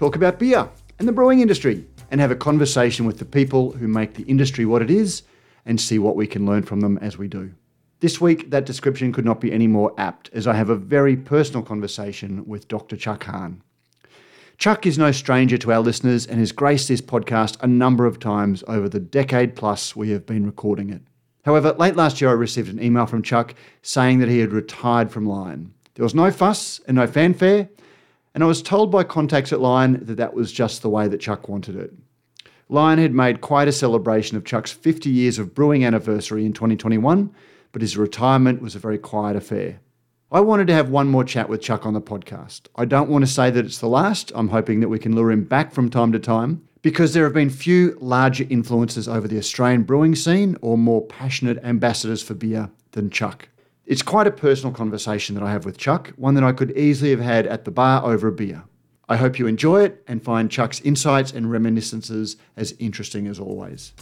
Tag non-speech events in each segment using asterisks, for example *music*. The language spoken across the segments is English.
talk about beer and the brewing industry and have a conversation with the people who make the industry what it is and see what we can learn from them as we do. This week, that description could not be any more apt as I have a very personal conversation with Dr. Chuck Hahn. Chuck is no stranger to our listeners and has graced this podcast a number of times over the decade plus we have been recording it. However, late last year I received an email from Chuck saying that he had retired from Lion. There was no fuss and no fanfare, and I was told by contacts at Lion that that was just the way that Chuck wanted it. Lion had made quite a celebration of Chuck's 50 years of brewing anniversary in 2021, but his retirement was a very quiet affair. I wanted to have one more chat with Chuck on the podcast. I don't want to say that it's the last. I'm hoping that we can lure him back from time to time because there have been few larger influences over the Australian brewing scene or more passionate ambassadors for beer than Chuck. It's quite a personal conversation that I have with Chuck, one that I could easily have had at the bar over a beer. I hope you enjoy it and find Chuck's insights and reminiscences as interesting as always.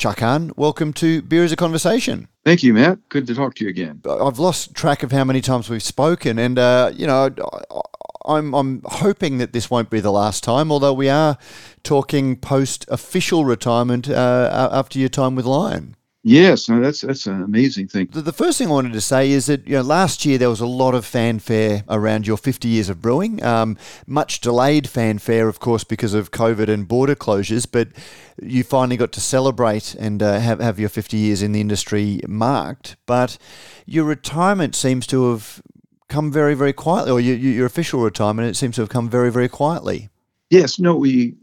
Chuck Hahn, welcome to Beer as a Conversation. Thank you, Matt. Good to talk to you again. I've lost track of how many times we've spoken, and uh, you know, I'm I'm hoping that this won't be the last time. Although we are talking post official retirement uh, after your time with Lion. Yes, no, that's that's an amazing thing. The, the, first thing I wanted to say is that you know last year there was a lot of fanfare around your 50 years of brewing. Um, much delayed fanfare, of course, because of COVID and border closures. But you finally got to celebrate and uh, have have your 50 years in the industry marked. But your retirement seems to have come very very quietly, or your, your official retirement it seems to have come very very quietly. Yes, no, we.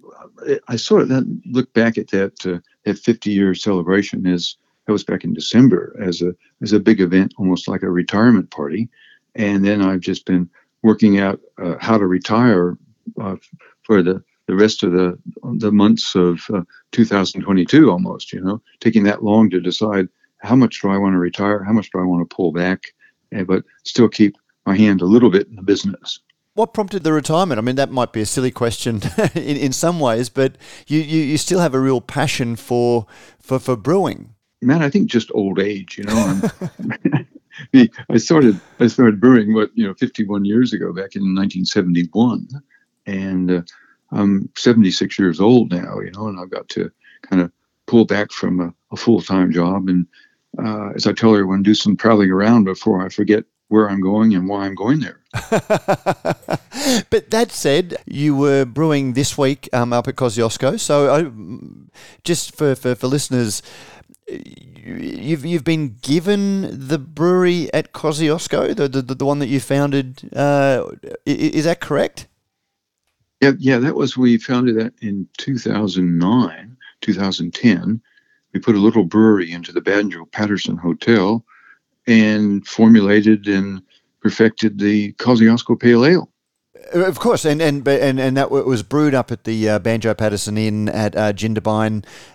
I sort of then look back at that uh, that 50 year celebration as that was back in December as a as a big event, almost like a retirement party. And then I've just been working out uh, how to retire uh, for the the rest of the the months of uh, 2022 almost you know taking that long to decide how much do i want to retire how much do i want to pull back and, but still keep my hand a little bit in the business what prompted the retirement? I mean, that might be a silly question *laughs* in, in some ways, but you, you, you still have a real passion for, for, for brewing man, I think just old age. You know, *laughs* *laughs* I started I started brewing what you know 51 years ago, back in 1971, and uh, I'm 76 years old now. You know, and I've got to kind of pull back from a, a full time job, and uh, as I tell everyone, do some traveling around before I forget where I'm going and why I'm going there. *laughs* but that said, you were brewing this week um, up at Kosciuszko. So, I, just for, for, for listeners, you've you've been given the brewery at Kosciuszko, the, the the one that you founded. Uh, is that correct? Yeah, yeah, that was we founded that in 2009, 2010. We put a little brewery into the Banjo Paterson Hotel and formulated and perfected the Kosciuszko Pale Ale. Of course, and and and and that was brewed up at the uh, Banjo Paterson Inn at uh,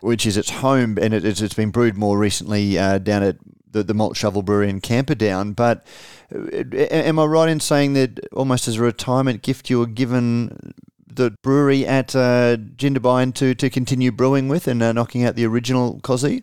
which is its home, and it, it's been brewed more recently uh, down at the, the Malt Shovel Brewery in Camperdown. But uh, am I right in saying that almost as a retirement gift, you were given the brewery at uh, to to continue brewing with and uh, knocking out the original Cosy?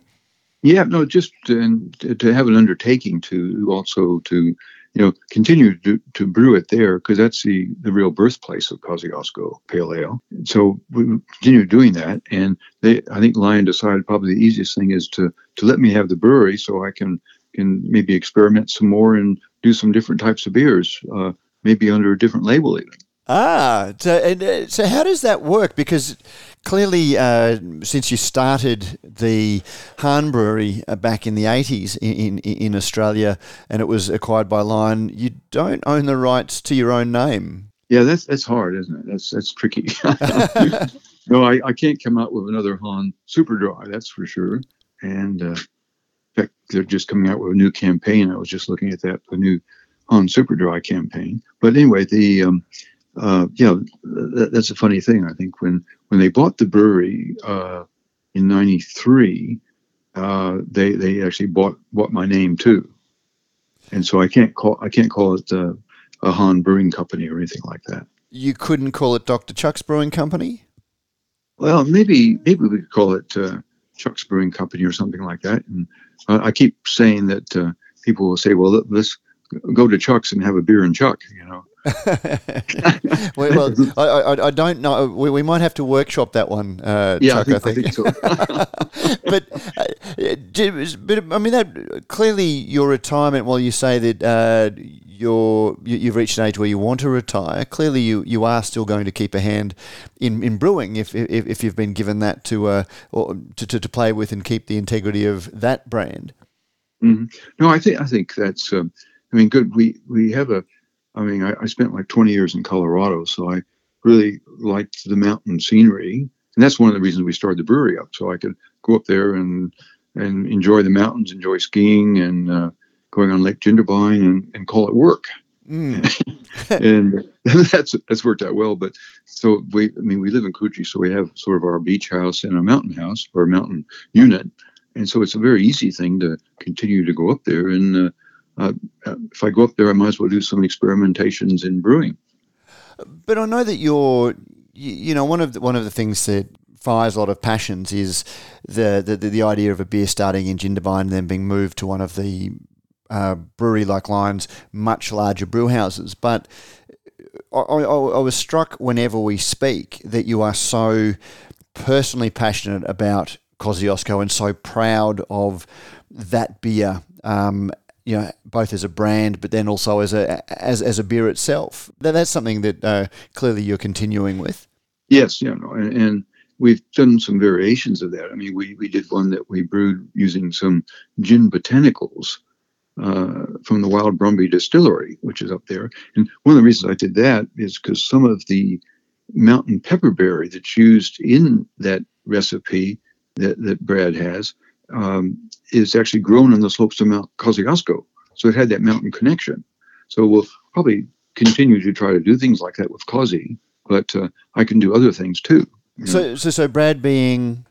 Yeah, no, just to, to have an undertaking to also to you know, continue to, to brew it there because that's the, the real birthplace of Kosciuszko Pale Ale. So we continue doing that, and they, I think Lion decided probably the easiest thing is to to let me have the brewery so I can can maybe experiment some more and do some different types of beers, uh, maybe under a different label even. Ah, so, and, uh, so how does that work? Because clearly, uh, since you started the Hahn Brewery uh, back in the 80s in, in, in, Australia and it was acquired by Lion, you don't own the rights to your own name. Yeah, that's that's hard, isn't it? That's that's tricky. *laughs* no, I, I can't come out with another Hahn Super Dry, that's for sure. And uh, in fact, they're just coming out with a new campaign. I was just looking at that, the new Hahn Super Dry campaign. But anyway, the um, uh, yeah, that, that's a funny thing. I think when when they bought the brewery uh, in '93, uh, they they actually bought bought my name too, and so I can't call I can't call it uh, a Hahn Brewing Company or anything like that. You couldn't call it Dr. Chuck's Brewing Company. Well, maybe maybe we could call it uh, Chuck's Brewing Company or something like that. And I keep saying that uh, people will say, "Well, let's go to Chuck's and have a beer and Chuck," you know. *laughs* well, well I, I, I, don't know. We, we, might have to workshop that one, uh, yeah, Chuck. I think, I think. so. *laughs* but, uh, but I mean, that clearly your retirement. While you say that uh, you're you, have reached an age where you want to retire, clearly you, you are still going to keep a hand in, in brewing if, if, if you've been given that to, uh, or to, to, to play with and keep the integrity of that brand. Mm-hmm. No, I think I think that's. Um, I mean, good. We we have a I mean, I, I, spent like 20 years in Colorado, so I really liked the mountain scenery, and that's one of the reasons we started the brewery up, so I could go up there and and enjoy the mountains, enjoy skiing, and uh, going on Lake Jindabyne and, and call it work. Mm. *laughs* and *laughs* that's that's worked out well. But so we, I mean, we live in Coogee, so we have sort of our beach house and a mountain house or a mountain unit, and so it's a very easy thing to continue to go up there and. Uh, uh, if I go up there, I might as well do some experimentations in brewing. But I know that you're, you know, one of the, one of the things that fires a lot of passions is the the, the idea of a beer starting in Jindabyne and then being moved to one of the uh, brewery-like lines, much larger brew houses. But I, I, I was struck whenever we speak that you are so personally passionate about Kosciuszko and so proud of that beer um, you know, both as a brand, but then also as a as as a beer itself. That, That's something that uh, clearly you're continuing with. Yes, you know, and, and, we've done some variations of that. I mean, we we did one that we brewed using some gin botanicals uh, from the Wild Brumby Distillery, which is up there. And one of the reasons I did that is because some of the mountain pepperberry that's used in that recipe that, that Brad has um, is actually grown on the slopes of Mount Kosciuszko. So it had that mountain connection. So we'll probably continue to try to do things like that with Cosi, but uh, I can do other things too. So, so, so Brad being.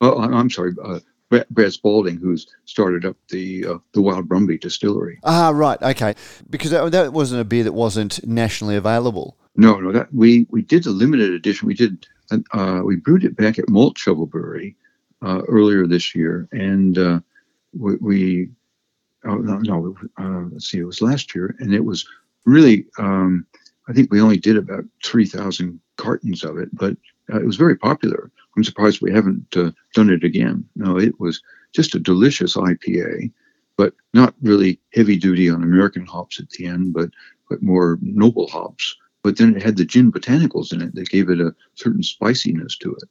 Oh, I'm sorry. Uh, Brad, Brad Spalding, who's started up the uh, the Wild Brumby distillery. Ah, right, okay. Because that, that wasn't a beer that wasn't nationally available. No, no. That we we did a limited edition. We did. Uh, we brewed it back at Malt Shovel Brewery uh, earlier this year, and uh, we, we oh, no, no uh, let's see, it was last year, and it was really, um, I think we only did about 3,000 cartons of it, but uh, it was very popular. I'm surprised we haven't uh, done it again. No, it was just a delicious IPA, but not really heavy duty on American hops at the end, but but more noble hops. But then it had the gin botanicals in it that gave it a certain spiciness to it.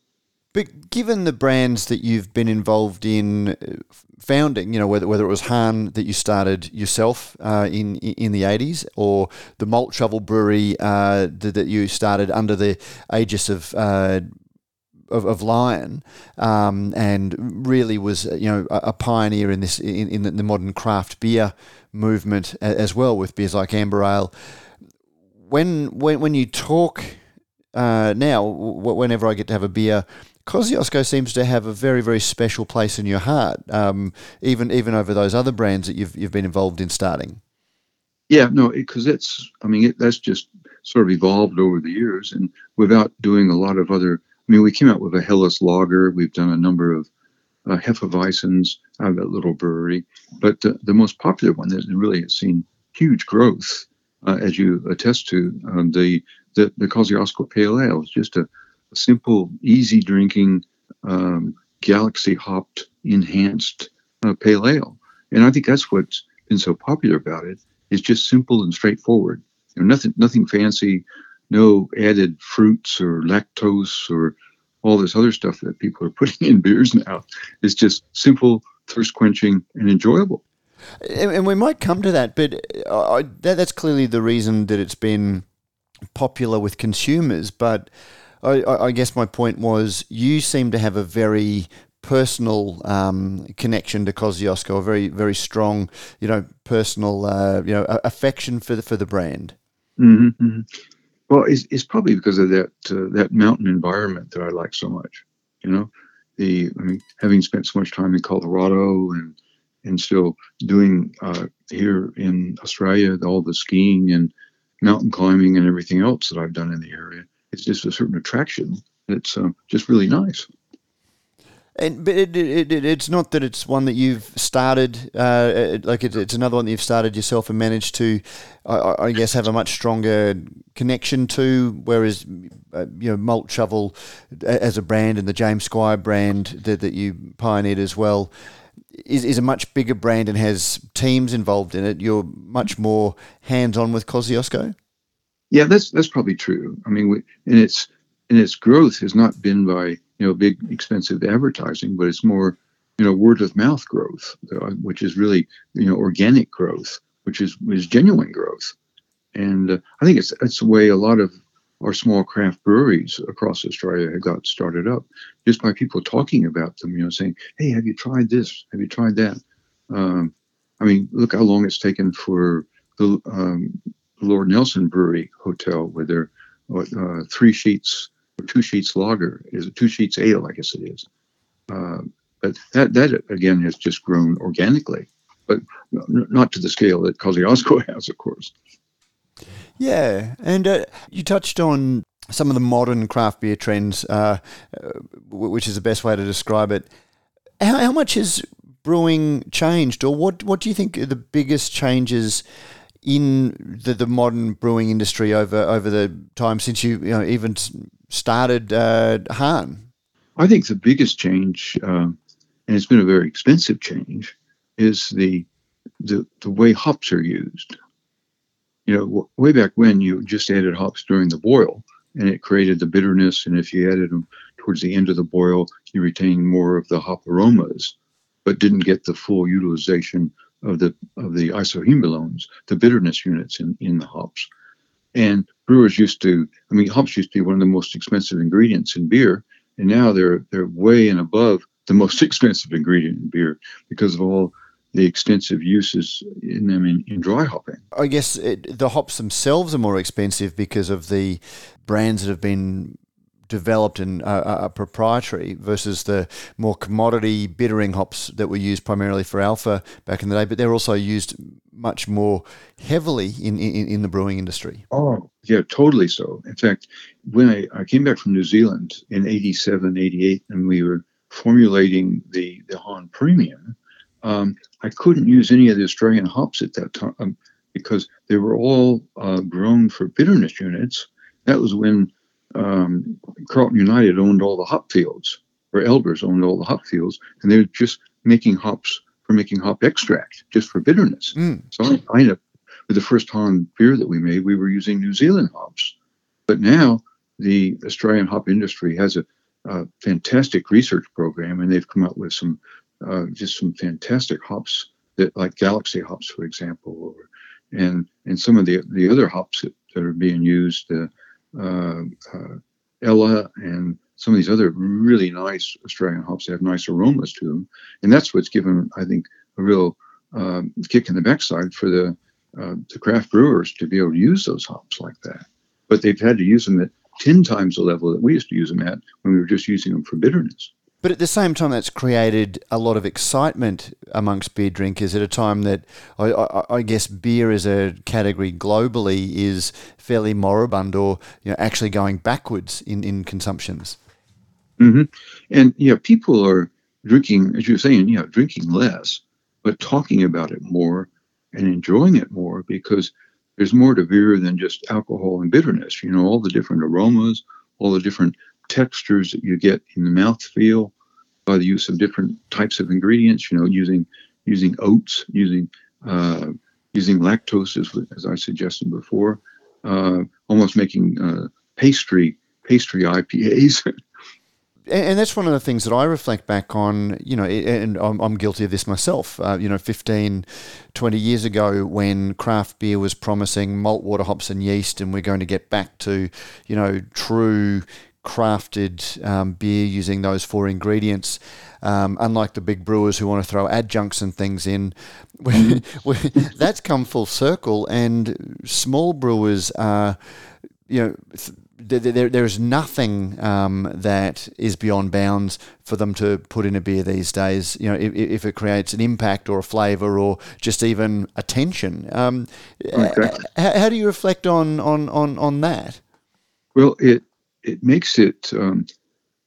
But given the brands that you've been involved in uh, founding, you know, whether, whether it was Hahn that you started yourself uh, in in the 80s or the Malt Shovel Brewery uh, that, you started under the aegis of, uh, of, of, Lion um, and really was, you know, a, a pioneer in this, in, in the modern craft beer movement as well with beers like Amber Ale. When, when, when you talk uh, now, whenever I get to have a beer, Kosciuszko seems to have a very, very special place in your heart, um, even even over those other brands that you've you've been involved in starting. Yeah, no, because it's I mean it, that's just sort of evolved over the years, and without doing a lot of other. I mean, we came out with a Helles Lager. We've done a number of uh, Hefeweizens out of that little brewery, but the, the most popular one that really has seen huge growth, uh, as you attest to, um, the the the Kosciuszko Pale Ale is just a simple, easy drinking, um, galaxy hopped, enhanced uh, pale ale. And I think that's what's been so popular about it. It's just simple and straightforward. You know, nothing, nothing fancy, no added fruits or lactose or all this other stuff that people are *laughs* putting in beers now. It's just simple, thirst quenching, and enjoyable. And we might come to that, but uh, I, that, that's clearly the reason that it's been popular with consumers. But I, I guess my point was you seem to have a very personal um, connection to Kosciuszko, a very very strong, you know, personal, uh, you know, affection for the for the brand. Mm-hmm, mm-hmm. Well, it's, it's probably because of that uh, that mountain environment that I like so much. You know, the I mean, having spent so much time in Colorado and and still doing uh, here in Australia all the skiing and mountain climbing and everything else that I've done in the area, it's just a certain attraction. It's uh, just really nice. And but it, it, it, it's not that it's one that you've started, uh, like it, it's another one that you've started yourself and managed to, I, I guess, have a much stronger connection to. Whereas, uh, you know, Malt Shovel as a brand and the James Squire brand that, that you pioneered as well is, is a much bigger brand and has teams involved in it. You're much more hands on with Kosciuszko. Yeah, that's that's probably true. I mean, we, and its and its growth has not been by you know big expensive advertising, but it's more you know word of mouth growth, which is really you know organic growth, which is is genuine growth, and uh, I think it's it's the way a lot of our small craft breweries across Australia have got started up just by people talking about them, you know, saying, "Hey, have you tried this? Have you tried that?" Um, I mean, look how long it's taken for the um, Lord Nelson Brewery Hotel with their uh, three sheets or two sheets lager is a two sheets ale, I guess it is. Uh, but that that again has just grown organically, but not to the scale that Kosciuszko *laughs* has, of course. Yeah, and uh, you touched on some of the modern craft beer trends, uh, uh which is the best way to describe it. How, how much has brewing changed, or what what do you think are the biggest changes? In the, the modern brewing industry over over the time since you, you know even started uh, Hahn? I think the biggest change, um, and it's been a very expensive change, is the the, the way hops are used. You know, w- way back when you just added hops during the boil, and it created the bitterness. And if you added them towards the end of the boil, you retained more of the hop aromas, but didn't get the full utilization of the of the isohumulones, the bitterness units in, in the hops. And brewers used to, I mean, hops used to be one of the most expensive ingredients in beer, and now they're they're way and above the most *laughs* expensive ingredient in beer because of all the extensive uses in them in, in dry hopping. I guess it, the hops themselves are more expensive because of the brands that have been developed and uh, are proprietary versus the more commodity bittering hops that were used primarily for alpha back in the day, but they're also used much more heavily in, in, in the brewing industry. Oh, yeah, totally so. In fact, when I, I came back from New Zealand in 87, 88, and we were formulating the, the Hahn Premium, um, I couldn't use any of the Australian hops at that time um, because they were all uh, grown for bitterness units. That was when um, Carlton United owned all the hop fields, or Elders owned all the hop fields, and they were just making hops for making hop extract, just for bitterness. Mm. So I, ended up with the first Hahn beer that we made, we were using New Zealand hops. But now the Australian hop industry has a, a fantastic research program, and they've come up with some uh, just some fantastic hops that, like Galaxy hops, for example, or, and and some of the the other hops that, that are being used. Uh, Ella and some of these other really nice Australian hops have nice aromas to them, and that's what's given I think a real um, kick in the backside for the uh, the craft brewers to be able to use those hops like that. But they've had to use them at ten times the level that we used to use them at when we were just using them for bitterness. But at the same time, that's created a lot of excitement amongst beer drinkers at a time that I, I, I, guess beer as a category globally is fairly moribund or you know, actually going backwards in, in consumptions. Mm-hmm. And yeah, people are drinking, as you're saying, yeah, drinking less, but talking about it more and enjoying it more because there's more to beer than just alcohol and bitterness. You know, all the different aromas, all the different textures that you get in the mouth feel by the use of different types of ingredients. You know, using using oats, using uh, using lactose, as, as I suggested before, uh, almost making uh, pastry pastry IPAs. *laughs* and that's one of the things that I reflect back on, you know, and I'm, guilty of this myself. Uh, you know, 15, 20 years ago when craft beer was promising malt, water, hops, and yeast, and we're going to get back to, you know, true crafted um, beer using those four ingredients. Um, unlike the big brewers who want to throw adjuncts and things in, *laughs* that's come full circle. And small brewers are, you know, there, there's nothing um, that is beyond bounds for them to put in a beer these days. You know, if, if it creates an impact or a flavour or just even attention. Um, exactly. how, how, do you reflect on, on, on, on that? Well, it it makes it um,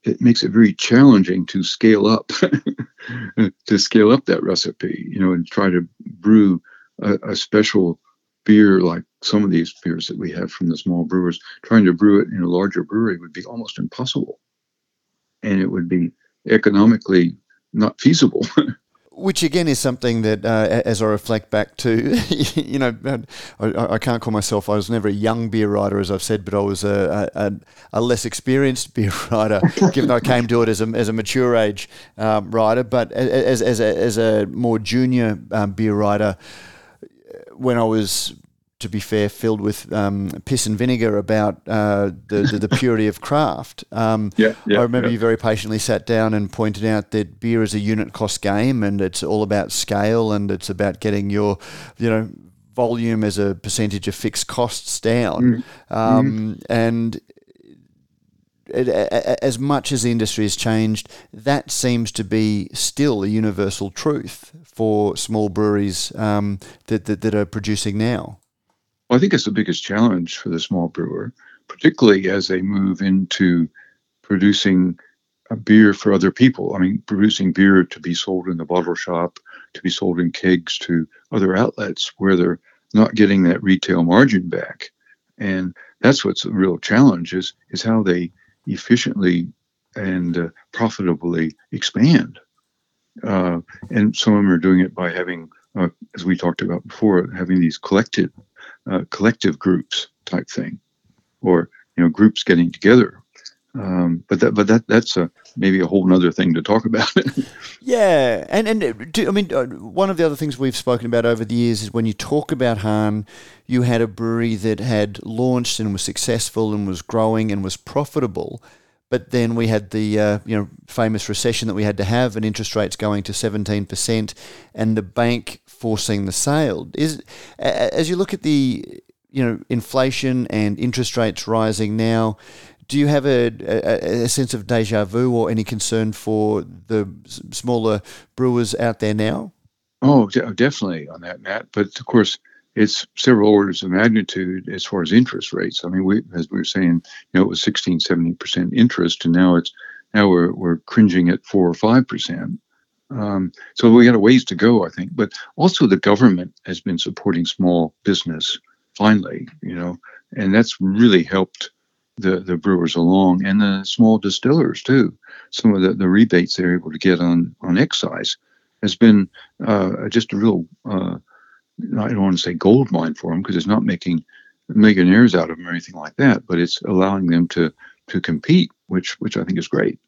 it makes it very challenging to scale up *laughs* to scale up that recipe. You know, and try to brew a, a special beer like some of these beers that we have from the small brewers, trying to brew it in a larger brewery would be almost impossible. And it would be economically not feasible. *laughs* Which again is something that, uh, as I reflect back to, *laughs* you know, I, I, can't call myself. I was never a young beer writer, as I've said, but I was a, a, a less experienced *laughs* beer writer, given I came to it as a, as a mature age um, writer. But as, as, a, as a more junior um, beer writer, when I was to be fair, filled with um, piss and vinegar about uh, the, the, the purity of craft. Um, *laughs* yeah, yeah, I remember yeah. you very patiently sat down and pointed out that beer is a unit cost game, and it's all about scale, and it's about getting your, you know, volume as a percentage of fixed costs down. Mm. Um, mm. And it, as much as the industry has changed, that seems to be still a universal truth for small breweries um, that, that, that are producing now. Well, I think it's the biggest challenge for the small brewer, particularly as they move into producing a beer for other people. I mean, producing beer to be sold in the bottle shop, to be sold in kegs to other outlets where they're not getting that retail margin back. And that's what's the real challenge is, is how they efficiently and uh, profitably expand. Uh, and some of them are doing it by having, uh, as we talked about before, having these collective uh, collective groups type thing, or you know groups getting together. Um, but that but that that's a maybe a whole other thing to talk about. *laughs* yeah, and and uh, do, I mean uh, one of the other things we've spoken about over the years is when you talk about Hahn, you had a brewery that had launched and was successful and was growing and was profitable. But then we had the uh, you know famous recession that we had to have, and interest rates going to seventeen percent, and the bank forcing the sale. Is as you look at the you know inflation and interest rates rising now, do you have a, a, a, sense of deja vu or any concern for the smaller brewers out there now? Oh, definitely on that, Matt. But of course, it's several orders of magnitude as far as interest rates. I mean, we, as we were saying, you know, it was 16, 17 percent interest, and now it's now we're we're cringing at four or five percent. Um, so we got a ways to go, I think. But also, the government has been supporting small business finally, you know, and that's really helped the the brewers along and the small distillers too. Some of the, the rebates they're able to get on on excise has been uh, just a real uh, I don't want to say gold mine for them because it's not making millionaires out of them or anything like that, but it's allowing them to to compete, which which I think is great.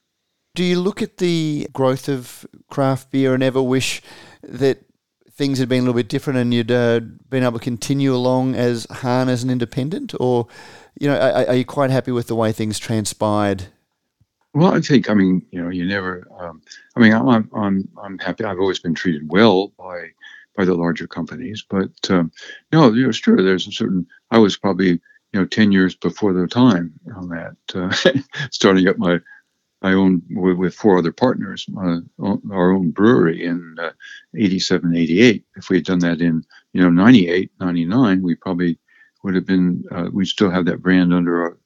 Do you look at the growth of craft beer and ever wish that things had been a little bit different and you'd uh, been able to continue along as Hahn as an independent, or you know, are, are, you quite happy with the way things transpired? Well, I think I mean you know you never. Um, I mean I'm I'm I'm happy. I've always been treated well by by the larger companies. But um, no, you know, true. There's a certain. I was probably you know ten years before the time on that, uh, *laughs* starting up my my own with, with four other partners, our own brewery in uh, 87, 88. If we had done that in you know 98, 99, we probably would have been. Uh, we still have that brand under our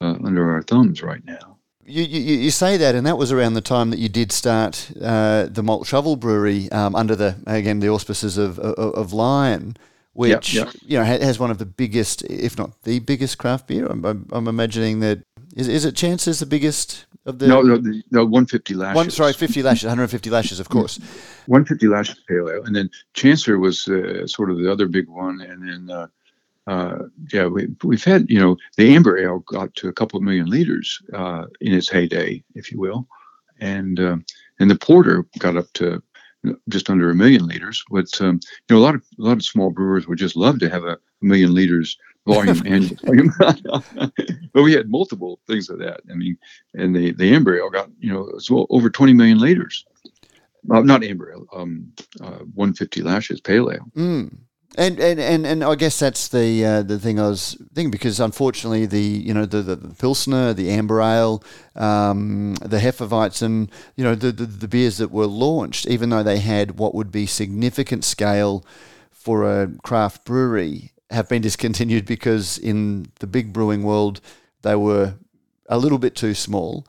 uh, under our thumbs right now. You, you, you, say that, and that was around the time that you did start uh, the Malt Shovel Brewery um, under the again the auspices of of, of Lion, which yep, yep. you know has one of the biggest, if not the biggest, craft beer. I'm, I'm, I'm imagining that is is it Chance's the biggest of the no no the, no 150 lashes. One sorry, 50 lashes, 150 lashes, of course. 150 lashes pale ale, and then Chancellor was uh, sort of the other big one, and then. Uh, uh, yeah, we, we've had, you know, the amber ale got to a couple of million liters uh, in its heyday, if you will, and uh, and the porter got up to just under a million liters. But um, you know, a lot of a lot of small brewers would just love to have a million liters volume *laughs* and volume. *laughs* but we had multiple things of that. I mean, and the the amber ale got you know as well over 20 million liters. Uh, not amber ale, um, uh, 150 lashes pale ale. Mm. And, and, and, and I guess that's the uh, the thing I was thinking because unfortunately the you know the, the, the pilsner, the amber ale, um, the hefeweizen, you know the, the the beers that were launched, even though they had what would be significant scale for a craft brewery, have been *laughs* discontinued because in the big brewing world they were a little bit too small.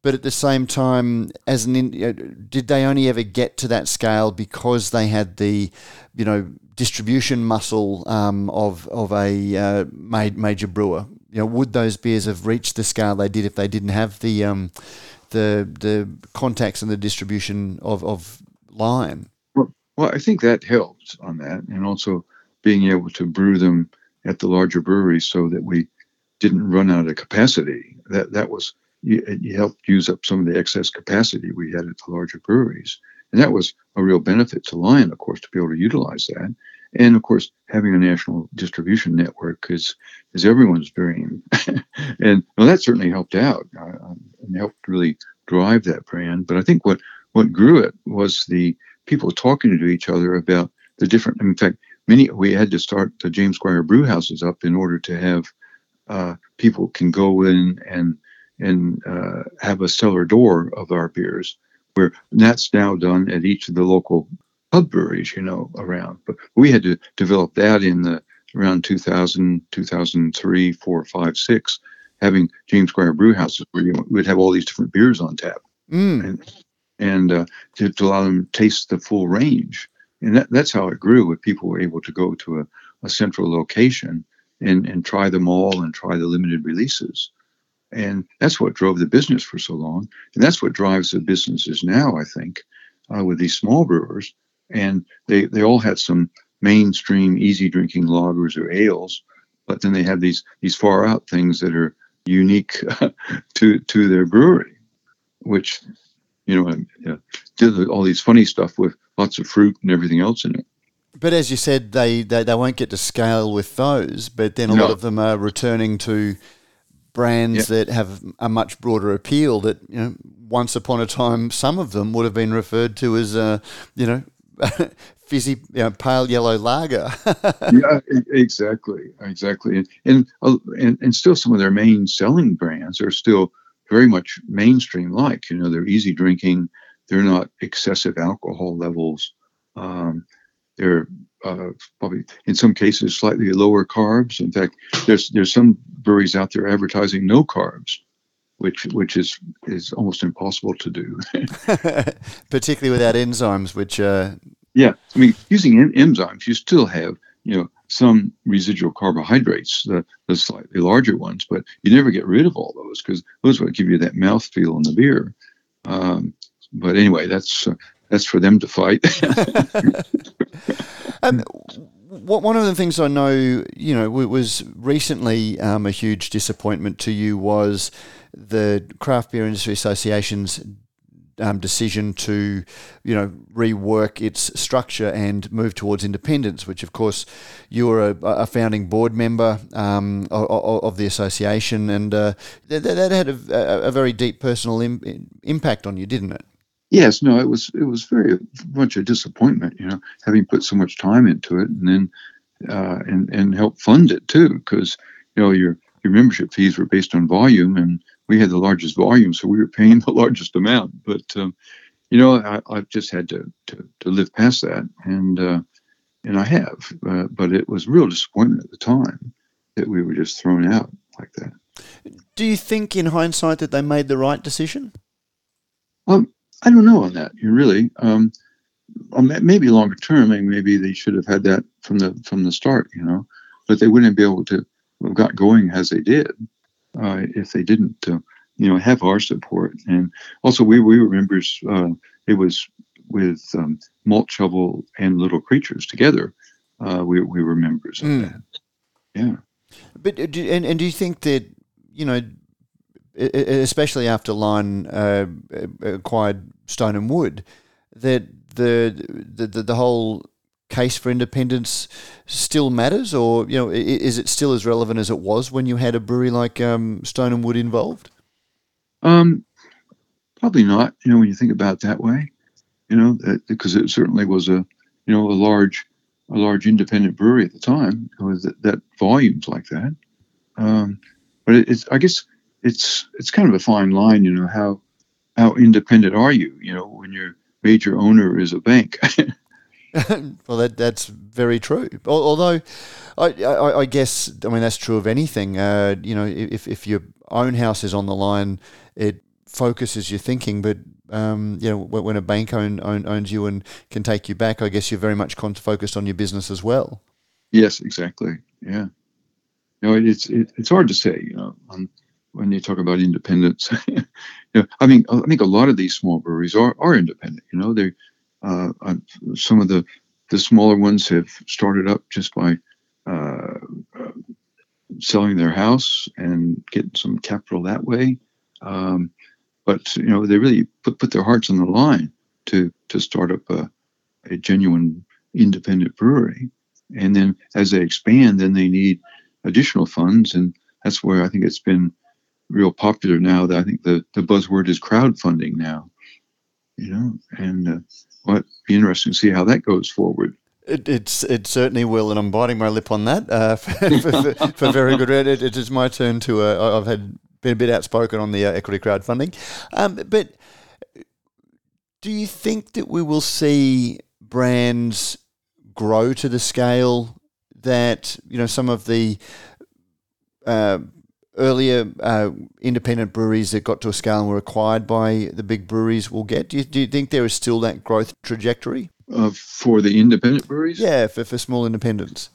But at the same time, as an did they only ever get to that scale because they had the, you know, distribution muscle um, of of a uh, major brewer? You know, would those beers have reached the scale they did if they didn't have the um, the the contacts and the distribution of of Lion? Well, well, I think that helped on that, and also being able to brew them at the larger breweries so that we didn't run out of capacity. That that was you, helped use up some of the excess capacity we had at the larger breweries. And that was a real benefit to Lion, of course, to be able to utilize that. And of course, having a national distribution network is is everyone's dream, *laughs* and well, that certainly helped out uh, and helped really drive that brand. But I think what what grew it was the people talking to each other about the different. In fact, many we had to start the James Squire brew houses up in order to have uh, people can go in and and uh, have a cellar door of our beers, where that's now done at each of the local pub breweries, you know, around. But we had to develop that in the around 2000, 2003, 4, 5, 6, having James Squire brew houses where you would have all these different beers on tap. Mm. And, and uh, to, to, allow them to taste the full range. And that, that's how it grew, with people were able to go to a, a central location and, and try them all and try the limited releases. And that's what drove the business for so long. And that's what drives the businesses now, I think, uh, with these small brewers. And they, they all had some mainstream easy drinking lagers or ales, but then they have these these far out things that are unique *laughs* to to their brewery, which you know, uh, did all these funny stuff with lots of fruit and everything else in it. But as you said, they, they, they won't get to scale with those, but then a no. lot of them are returning to brands that have a much broader appeal that, you know, once upon a time, some of them would have been referred to as, uh, you know, *laughs* fizzy, you know, pale yellow lager. *laughs* yeah, exactly, exactly, and, and uh, and and still some of their main selling brands are still very much mainstream like. You know, they're easy drinking. They're not excessive alcohol levels. Um, they're uh, probably in some cases slightly lower carbs. In fact, there's there's some breweries out there advertising no carbs, which which is is almost impossible to do. *laughs* *laughs* Particularly without enzymes, which uh... yeah, I mean using en- enzymes, you still have you know some residual carbohydrates, the, the slightly larger ones, but you never get rid of all those because those what give you that mouth feel in the beer. Um, but anyway, that's uh, that's for them to fight. *laughs* um, one of the things I know, you know, was recently um, a huge disappointment to you was the Craft Beer Industry Association's um, decision to, you know, rework its structure and move towards independence. Which, of course, you were a, a founding board member um, of, of, the association, and uh, that, that, had a, a, very deep personal Im- impact on you, didn't it? Yes, no, it was it was very much a disappointment, you know, having put so much time into it, and then uh, and and help fund it too, because you know your your membership fees were based on volume, and we had the largest volume, so we were paying the *laughs* largest amount. But um, you know, I, I've just had to, to to live past that, and uh, and I have, uh, but it was real disappointment at the time that we were just thrown out like that. Do you think, in hindsight, that they made the right decision? Um, I don't know on that. You really, um, maybe longer term, and maybe they should have had that from the from the start, you know, but they wouldn't be able to have got going as they did uh, if they didn't, uh, you know, have our support. And also, we we were members. Uh, it was with um, Malt Shovel and Little Creatures together. Uh, we we were members of mm. that. Yeah. But uh, and and do you think that you know especially after Lion uh, acquired Stone and Wood, that the, the the, the whole case for independence still matters, or you know, is it still as relevant as it was when you had a brewery like um, Stone and Wood involved? Um, probably not. You know, when you think about it that way, you know, because it certainly was a, you know, a large, a large independent brewery at the time that, that volumes like that. Um, but it, it's, I guess, it's it's kind of a fine line. You know, how how independent are you? You know, when your major owner is a bank. *laughs* well, that that's very true. Although, I, I, I, guess I mean that's true of anything. Uh, you know, if if your own house is on the line, it focuses your thinking. But um, you know, when a bank own, own, owns you and can take you back, I guess you're very much focused on your business as well. Yes, exactly. Yeah. You know, it's it, it's hard to say. You know, um, when you talk about independence, *laughs* you know, I mean, I think a lot of these small breweries are are independent. You know, they uh, some of the the smaller ones have started up just by uh, uh, selling their house and getting some capital that way. Um, but you know, they really put put their hearts on the line to to start up a, a genuine independent brewery. And then as they expand, then they need additional funds, and that's where I think it's been real popular now. That I think the the buzzword is crowdfunding now. You know, and uh, well, be interesting to see how that goes forward. It, it's it certainly will, and I'm biting my lip on that uh, *laughs* for, for, for, very good. It, it is my turn to. Uh, I've had been a bit outspoken on the uh, equity crowdfunding, um, but do you think that we will see brands grow to the scale that you know some of the uh, earlier uh, independent breweries that got to a scale and were acquired by the big breweries will get? Do you, do you think there is still that growth trajectory? Uh, for the independent breweries? Yeah, for, for small independents.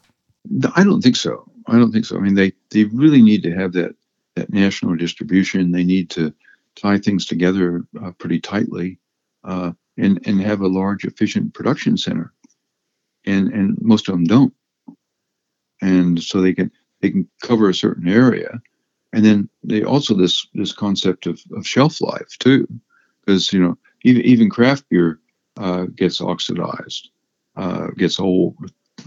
I don't think so. I don't think so. I mean, they, they really need to have that, that national distribution. They need to tie things together uh, pretty tightly uh, and, and have a large, efficient production center. And, and most of them don't. And so they can they can cover a certain area and then they also this this concept of, of shelf life too, because you know even even craft beer uh, gets oxidized, uh, gets old,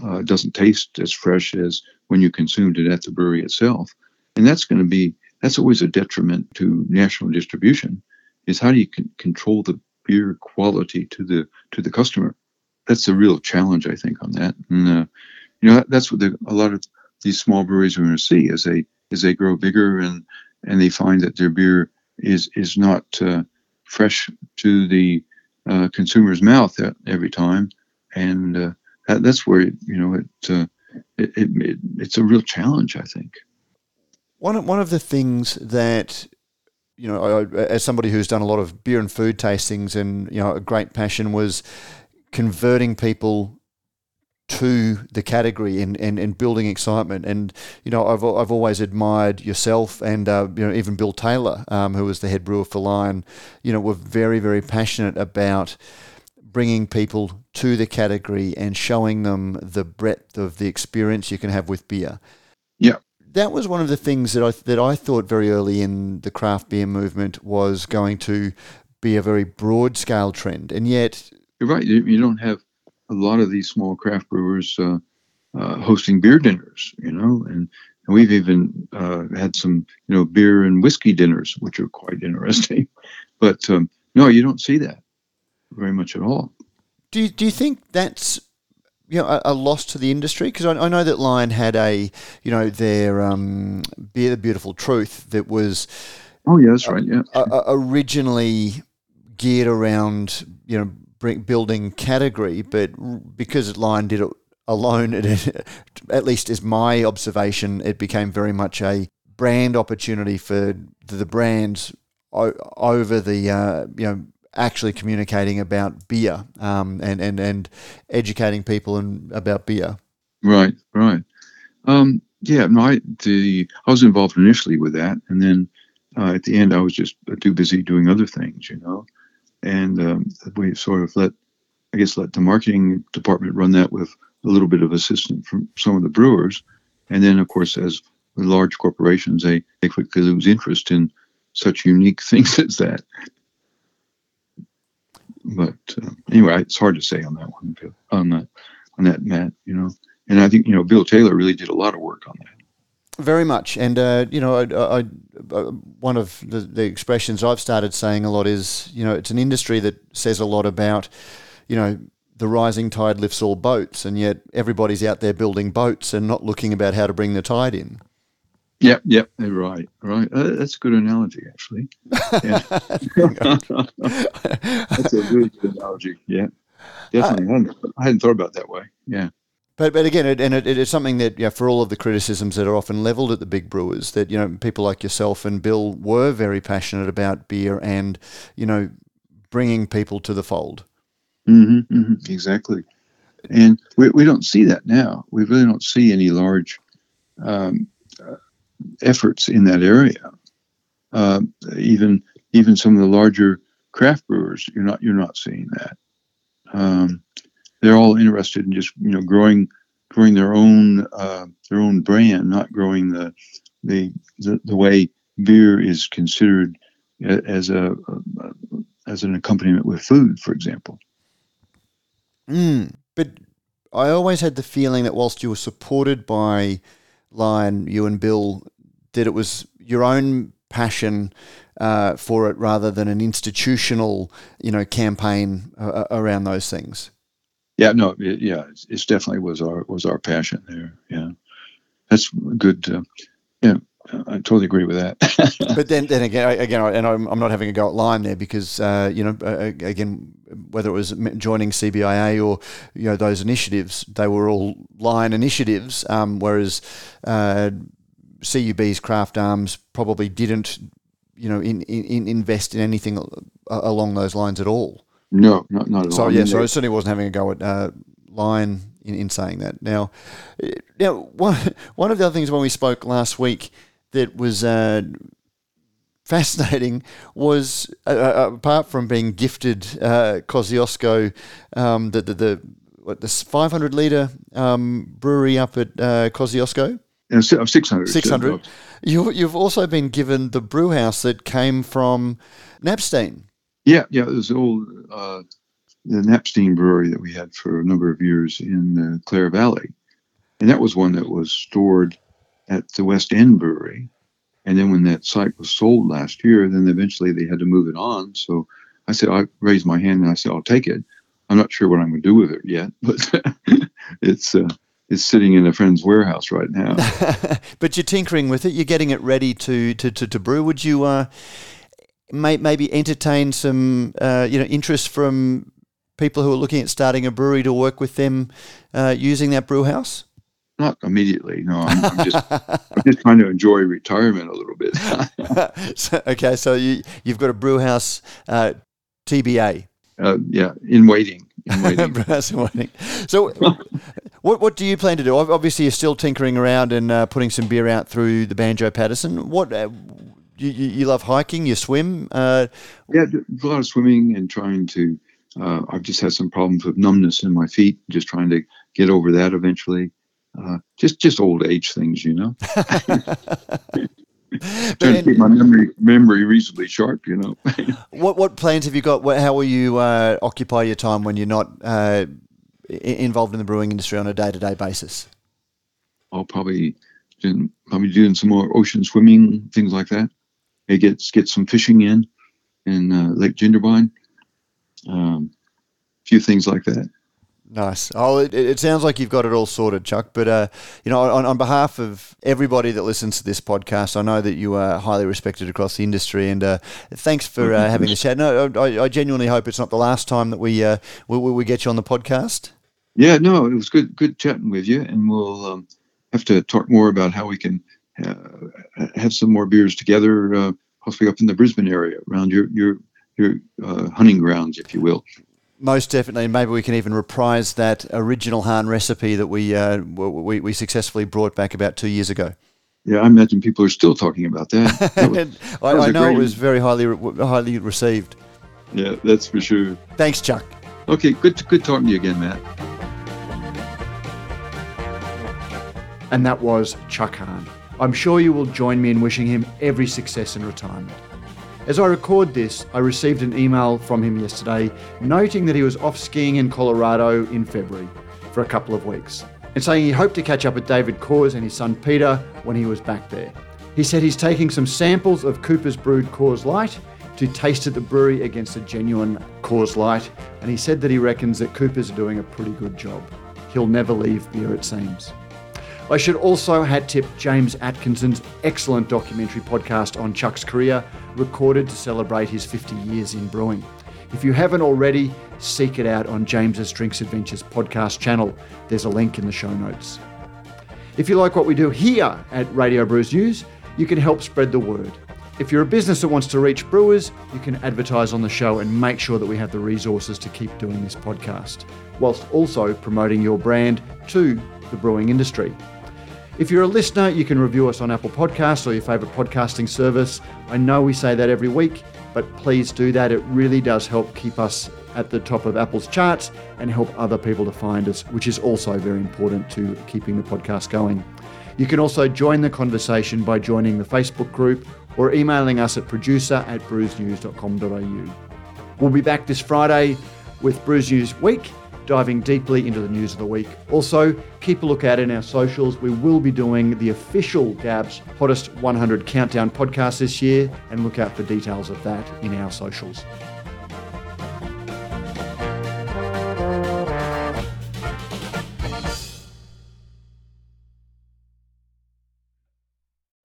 uh, doesn't taste as fresh as when you consumed it at the brewery itself, and that's going to be that's always a detriment to national distribution. Is how do you c- control the beer quality to the to the customer? That's a real challenge, I think, on that. And uh, you know that, that's what the, a lot of these small breweries are going to see as they as they grow bigger and and they find that their beer is is not uh, fresh to the uh, consumer's mouth every time, and uh, that, that's where you know it, uh, it, it, it it's a real challenge, I think. One one of the things that you know, I, as somebody who's done a lot of beer and food tastings, and you know, a great passion was converting people to the category and, and, and building excitement. And, you know, I've, I've always admired yourself and, uh, you know, even Bill Taylor, um, who was the head brewer for Lion, you know, were very, very passionate about bringing people to the category and showing them the breadth of the experience you can have with beer. Yeah. That was one of the things that I, that I thought very early in the craft beer movement was going to be a very broad scale trend. And yet... You're right. You, you don't have a lot of these small craft brewers uh, uh, hosting beer dinners, you know, and, and we've even uh, had some, you know, beer and whiskey dinners, which are quite *laughs* interesting. But um, no, you don't see that very much at all. Do you, do you think that's you know a, a loss to the industry? Because I, I, know that Lion had a you know their um, beer, the beautiful truth, that was. Oh yeah, that's right. Yeah. originally geared around you know building category, but because Lion did it alone, *laughs* it, at least is my observation, it became very much a brand opportunity for the brands over the uh, you know actually communicating about beer um, and, and and educating people and about beer. Right, right. Um, yeah, I the I was involved initially with that, and then uh, at the end I was just too busy doing other things, you know and um, we sort of let, I guess, let the marketing department run that with a little bit of assistance from some of the brewers, and then of course as large corporations, they they quickly lose interest in such unique *laughs* things as that. But uh, anyway, it's hard to say on that one. On that, on that, Matt. You know, and I think you know Bill Taylor really did a lot of work on that. Very much, and uh, you know, I, I, I, one of the, the expressions I've started saying a lot is, you know, it's an industry that says a lot about, you know, the rising tide lifts all boats, and yet everybody's out there building boats and not looking about how to bring the tide in. Yep, yep, right, right. Uh, that's a good analogy, actually. Yeah. *laughs* *laughs* that's a really good analogy. Yeah, definitely. I hadn't, I hadn't thought about that way. Yeah. But, but again, it, and it, it's something that, you know, for all of the criticisms that are often levelled at the big brewers, that, you know, people like yourself and Bill were very passionate about beer and, you know, bringing people to the fold. Mm-hmm, mm-hmm, exactly. And we, we don't see that now. We really don't see any large um, uh, efforts in that area. Uh, even even some of the larger craft brewers, you're not you're not seeing that. Um, they're all interested in just you know growing growing their own uh, their own brand, not growing the, the the the way beer is considered as a, a as an accompaniment with food, for example. Mm, but I always had the feeling that whilst you were supported by Lion, you and Bill, that it was your own passion uh, for it rather than an institutional, you know, campaign uh, around those things. Yeah, no, it, yeah, it's, definitely was our was our passion there. Yeah, that's good. Uh, yeah, I totally agree with that. *laughs* but then, then again, again, and I'm, I'm not having a go at Lion there because uh, you know, again, whether it was joining CBIA or you know those initiatives, they were all Lion initiatives. Um, whereas uh, CUB's Craft Arms probably didn't, you know, in, in, invest in anything along those lines at all. No, not, not at so, all. So yeah, so I certainly wasn't having a go at uh, in, in saying that. Now, now one *laughs* one of the other things when we spoke last week that was uh, fascinating was uh, uh apart from being gifted uh, Kosciuszko, um, the the, the what this 500 liter um, brewery up at uh, Kosciuszko. Yeah, 600. 600. You, you've also been given the brew house that came from Knappstein. Yeah, yeah, it was the old uh, the Knappstein brewery that we had for a number of years in the Clare Valley, and that was one that was stored at the West End Brewery. And then when that site was sold last year, then eventually they had to move it on. So I said, I raised my hand and I said, I'll take it. I'm not sure what I'm going to do with it yet, *laughs* but it's uh, it's sitting in a friend's warehouse right now. *laughs* but you're tinkering with it. You're getting it ready to to, to, to brew. Would you uh, may, maybe entertain some uh, you know interest from people who are looking at starting a brewery to work with them uh, using that brew house? Not immediately. No, I'm, I'm just *laughs* I'm just trying to enjoy retirement a little bit. *laughs* so, okay, so you you've got a brew house uh, TBA. Uh, yeah, in waiting. In *laughs* waiting. so, what what do you plan to do? Obviously, you're still tinkering around and uh, putting some beer out through the Banjo Paterson. What uh, you, you love hiking? You swim? Uh, yeah, a lot of swimming and trying to. Uh, I've just had some problems with numbness in my feet. Just trying to get over that eventually. Uh, just just old age things, you know. *laughs* *laughs* trying to keep my memory memory reasonably sharp, you know. *laughs* what what plans have you got? How will you uh, occupy your time when you're not uh, involved in the brewing industry on a day to day basis? I'll probably probably doing some more ocean swimming, things like that. Maybe get get some fishing in in uh, Lake. Um, a few things like that. Nice. Oh, it, it, sounds like you've got it all sorted, Chuck. But uh, you know, on, on behalf of everybody that listens to this podcast, I know that you are highly respected across the industry, and uh, thanks for uh, having the chat. No, I, I, genuinely hope it's not the last time that we, uh, we we get you on the podcast. Yeah, no, it was good good chatting with you, and we'll um, have to talk more about how we can have some more beers together, uh, possibly up in the Brisbane area around your your your hunting grounds, if you will. Most definitely. Maybe we can even reprise that original Hahn recipe that we, uh, we, we successfully brought back about two years ago. Yeah, I imagine people are still talking about that. *laughs* that was, I, I know it was very highly highly received. Yeah, that's for sure. Thanks, Chuck. Okay, good good talking to you again, Matt. And that was Chuck Hahn. I'm sure you will join me in wishing him every success in retirement. As I record this, I received an email from him yesterday noting that he was off skiing in Colorado in February. for a couple of weeks and saying he hoped to catch up with David Coors and his son Peter when he was back there. He said he's taking some samples of Cooper's brewed Coors Light to taste at the brewery against a genuine Coors Light, and he said that he reckons that Cooper's are doing a pretty good job. He'll never leave beer, it seems. I should also hat tip James Atkinson's excellent documentary podcast on Chuck's career, recorded to celebrate his 50 years in brewing. If you haven't already, seek it out on James's Drinks Adventures podcast channel. There's a link in the show notes. If you like what we do here at Radio Brews News, you can help spread the word. If you're a business that wants to reach brewers, you can advertise on the show and make sure that we have the resources to keep doing this podcast, whilst also promoting your brand to the brewing industry. If you're a listener, you can review us on Apple Podcasts or your favourite podcasting service. I know we say that every week, but please do that. It really does help keep us at the top of Apple's charts and help other people to find us, which is also very important to keeping the podcast going. You can also join the conversation by joining the Facebook group or emailing us at producer at brewsnews.com.au. We'll be back this Friday with Brews News Week, diving deeply into the news of the week. Also, keep a look out in our socials. We will be doing the official Gabs Hottest 100 Countdown podcast this year, and look out for details of that in our socials.